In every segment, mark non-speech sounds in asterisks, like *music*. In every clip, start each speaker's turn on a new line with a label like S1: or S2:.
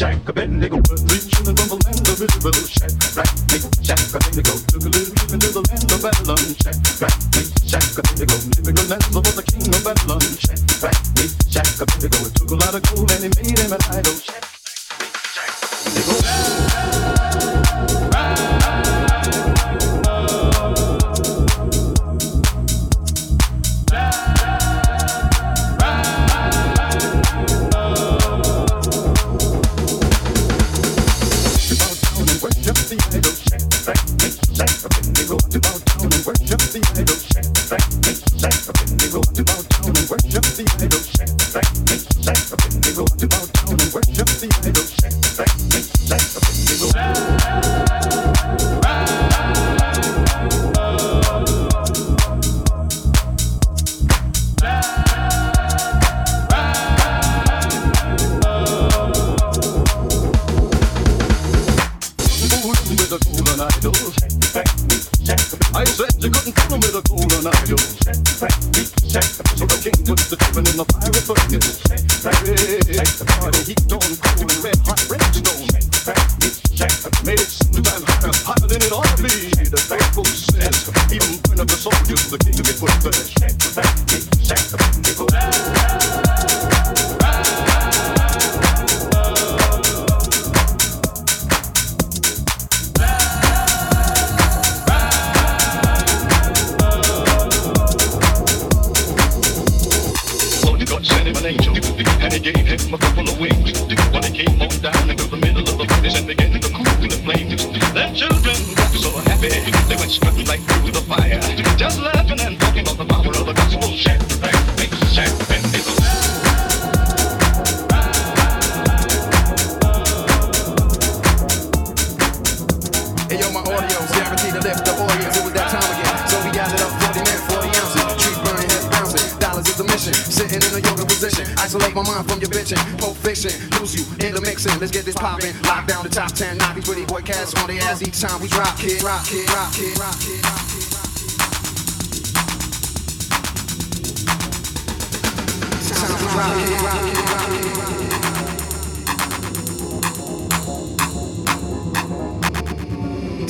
S1: Shack Abednego, rich in the rumble land of Israel. Shack, rack, me, shack Abednego, took a little trip into the land of Babylon. Shack, rack, me, shack Abednego, living on that of the king of Babylon. Shack, rack, me, shack Abednego, took a lot of gold and he made him an idol. Shack, shack, nigga.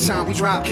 S1: Rock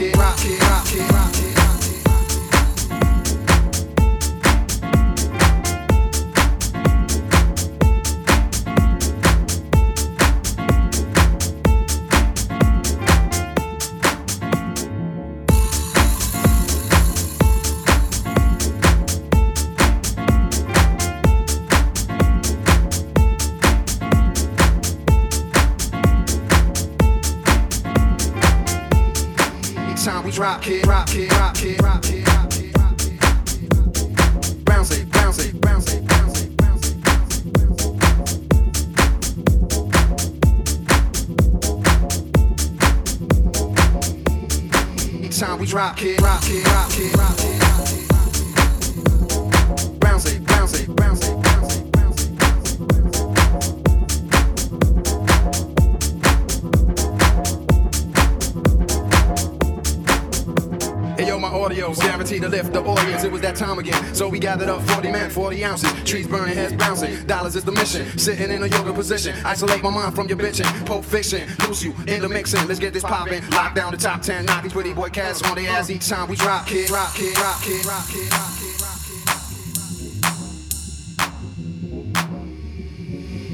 S1: that time again, so we gathered up 40 men, 40 ounces. Trees burning, heads bouncing. Dollars is the mission. Sitting in a yoga position. Isolate my mind from your bitching. Pulp fiction. Lose you in the mixing. Let's get this poppin'. Lock down the top 10. Knock these pretty boy cats on their ass each time we drop kid. Rock kid, rock kid, rock kid, rock kid.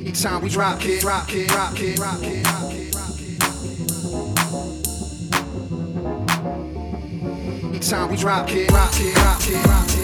S1: Each time we drop kid, rock kid, rock kid, kid, time we drop kid, rock kid, rock kid, rock kid.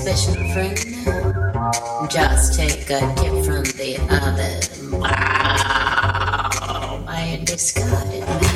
S2: special friend. Just take a gift from the other. Wow, I discarded.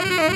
S2: Go!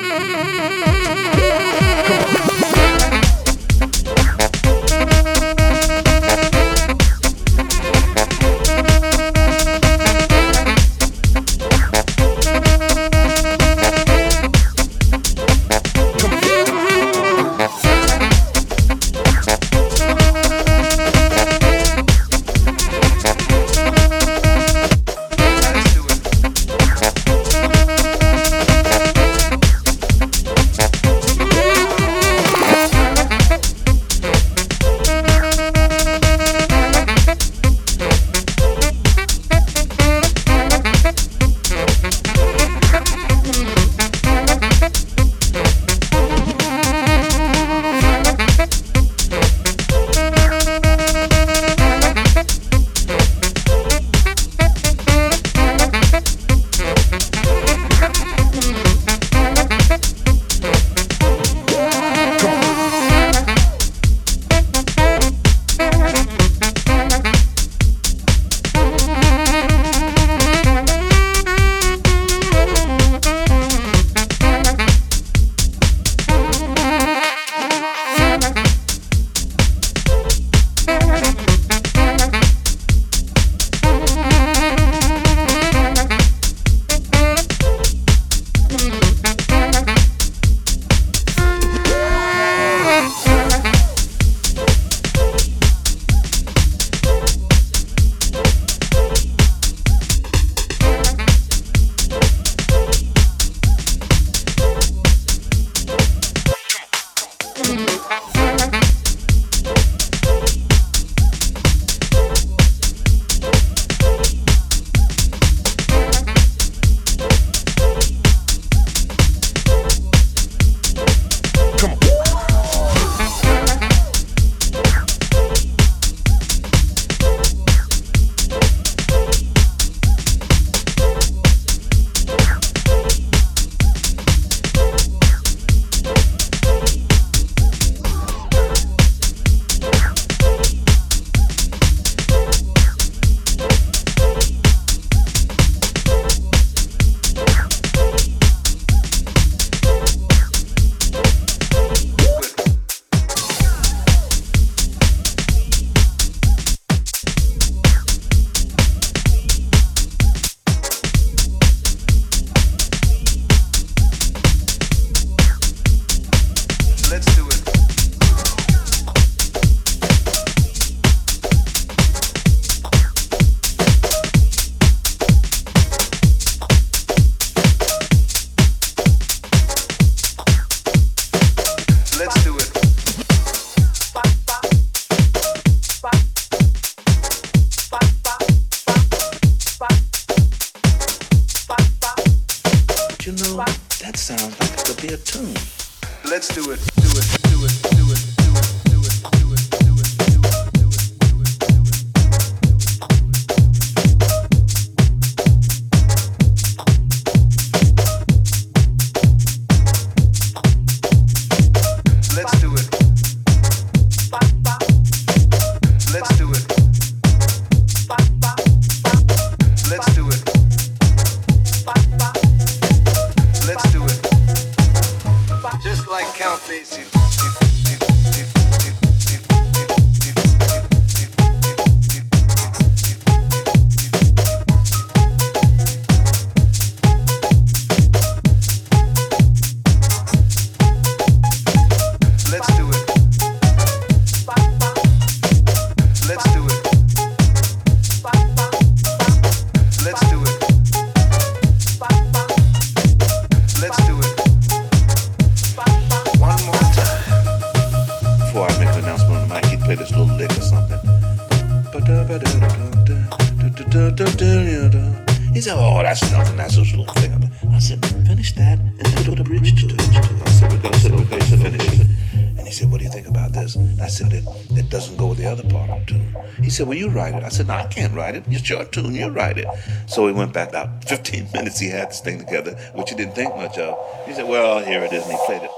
S3: Said, No, I can't write it. It's your tune. You write it. So we went back out. 15 *laughs* minutes he had this thing together, which he didn't think much of. He said, Well, here it is. And he played it,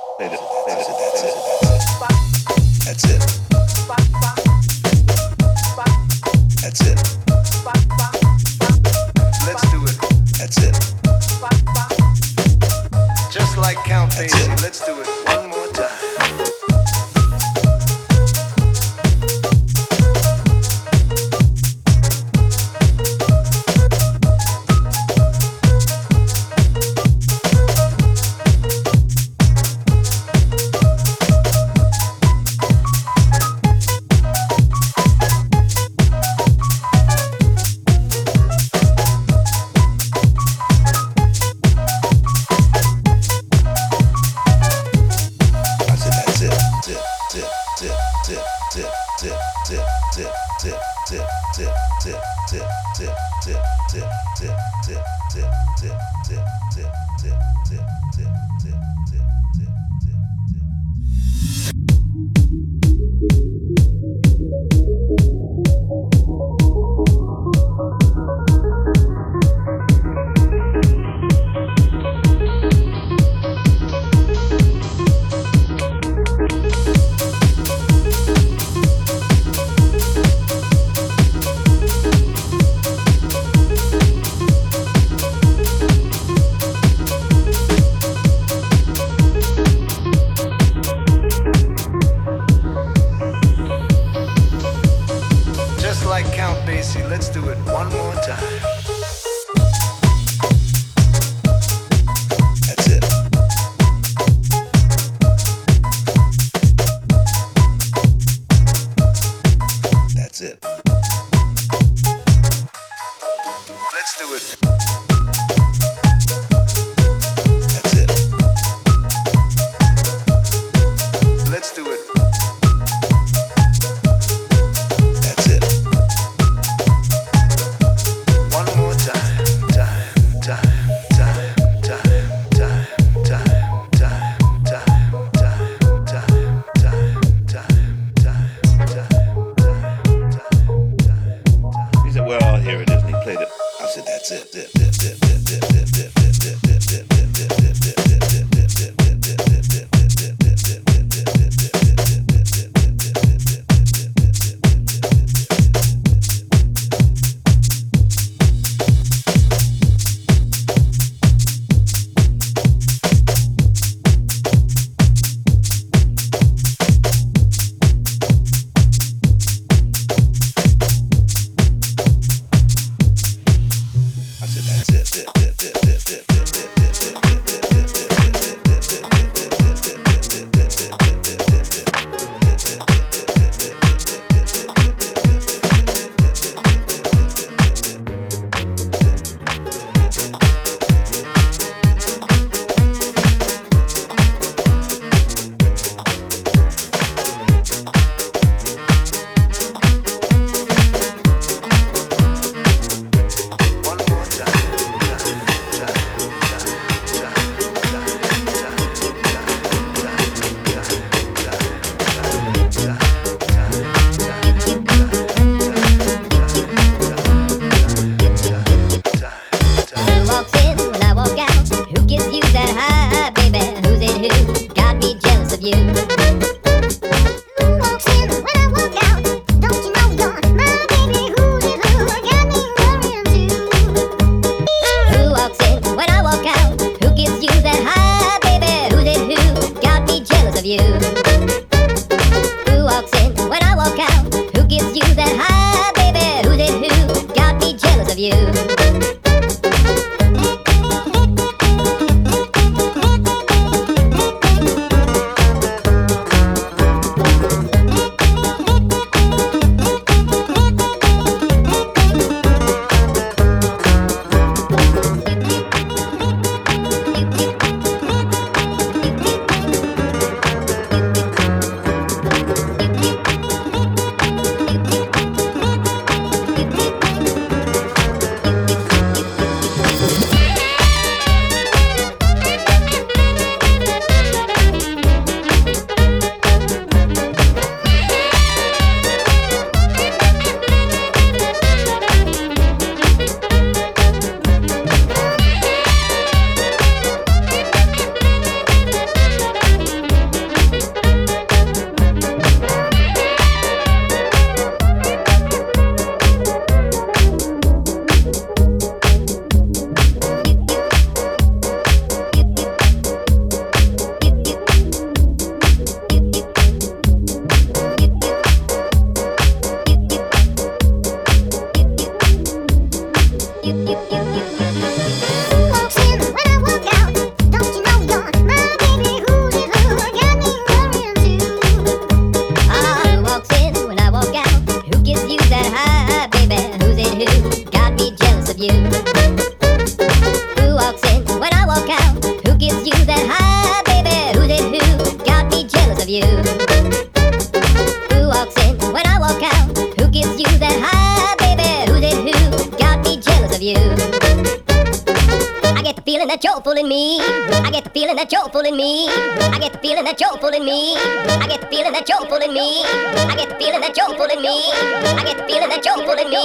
S4: feeling that you're pulling me. I get the feeling that you're pulling me. I get the feeling that you're pulling me. I get the feeling that you're pulling me. I get the feeling that you're pulling me.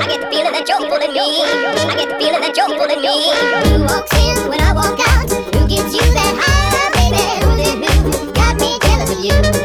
S4: I get the feeling that you're pulling me. I get the feeling that you're pulling me. Who walks in when I walk out? Who gives you that high, baby? Who it who got me jealous of you?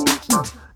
S5: Uh, uh.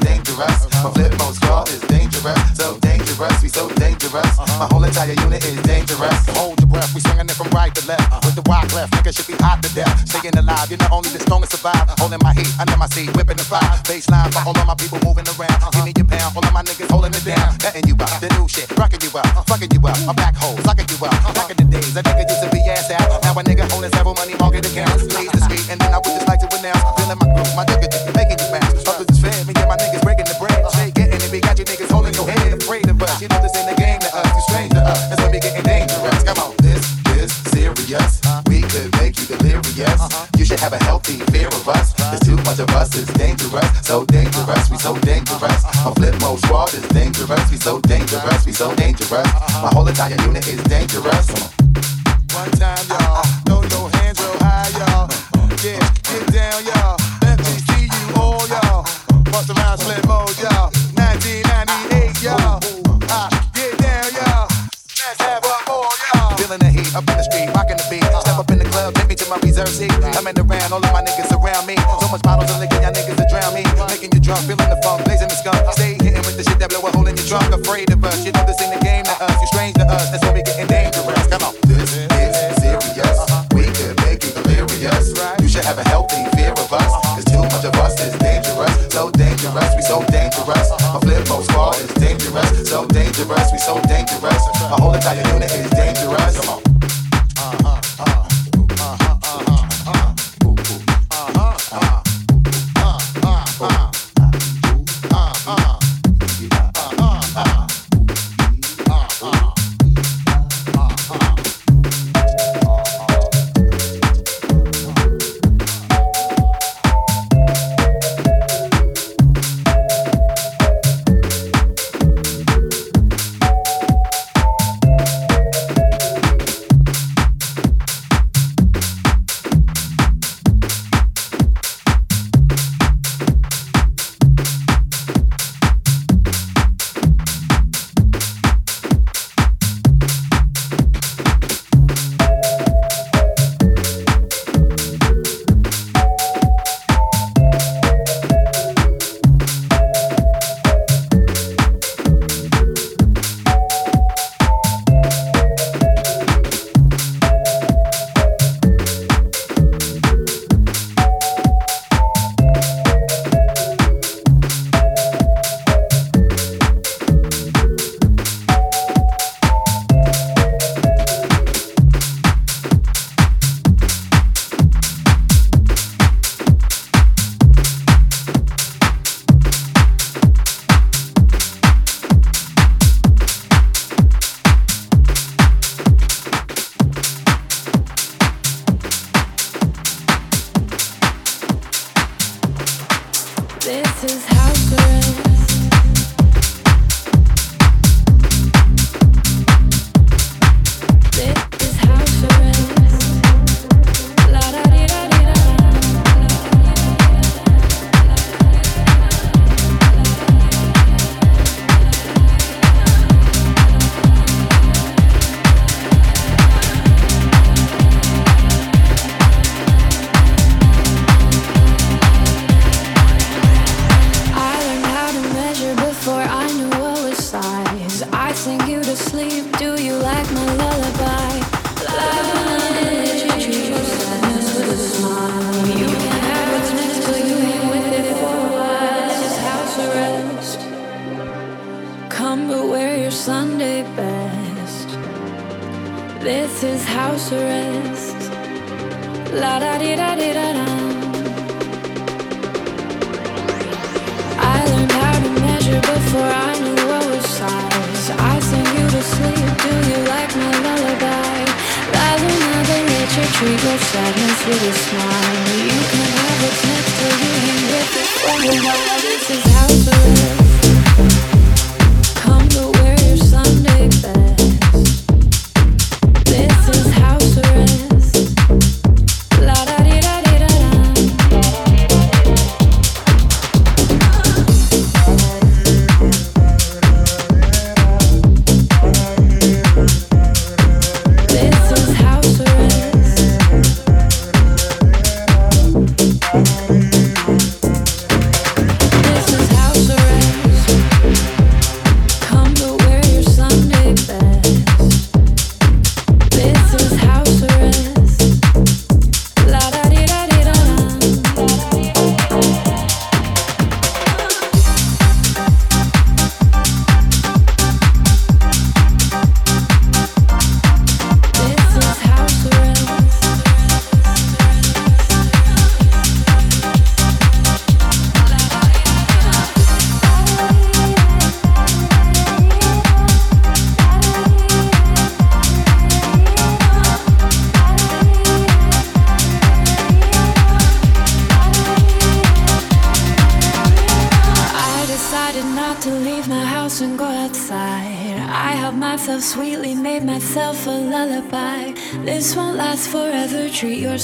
S5: Dangerous. My Flipmode Squad is dangerous. So dangerous, we so dangerous. Uh-huh. My whole entire unit is dangerous. Hold your breath, we swinging it from right to left. Uh-huh. With the rock left, nigga should be hot to death. Staying alive, you're not only the strongest survive. Holding my heat under my seat, whipping the fire. Baseline for all of my people moving around. Uh-huh. Give me your pound, all of my niggas holding it down. Letting you out, the new shit, rocking you out, fucking you out. My back hole, sucking you out. Back in the days, a nigga used to be ass out. Now a nigga holding several money market accounts. Leads the street, and then I would just like to announce. Feeling my groove, my nigga, making you bounce. Others is fed, me and my niggas breaking the bread. You niggas holding your head. Afraid of us, you know this ain't a game to us. You strange to us, that's when we getting dangerous. Come on, this is serious. We could make you delirious. You should have a healthy fear of us. There's too much of us, it's dangerous. So dangerous, we so dangerous. My Flipmode Squad is dangerous. We so dangerous, we so dangerous. My whole entire unit is dangerous. One time, y'all. Throw your hands real high, y'all. Yeah, get down, y'all. Let all, y'all. Bust around split up in the street, rocking the beat. Step up in the club, take me to my reserve seat. I'm in the round, all of my niggas around me. So much bottles of liquor, y'all niggas to drown me. Making you drunk, feeling the funk, blazing the skunk. Stay hitting with the shit that blow a hole in your trunk. Afraid of us, you know this ain't a game to us. You strange to us, that's why we getting dangerous. Come on. This is serious. We could make you delirious. You should have a healthy fear of us. Cause too much of us is dangerous. So dangerous, we so dangerous. My Flipmode Squad is dangerous. So dangerous, we so dangerous. My whole entire unit is dangerous. Come on.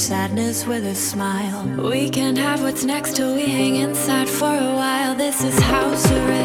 S6: Sadness with a smile. We can't have what's next till we hang inside for a while. This is house arrest.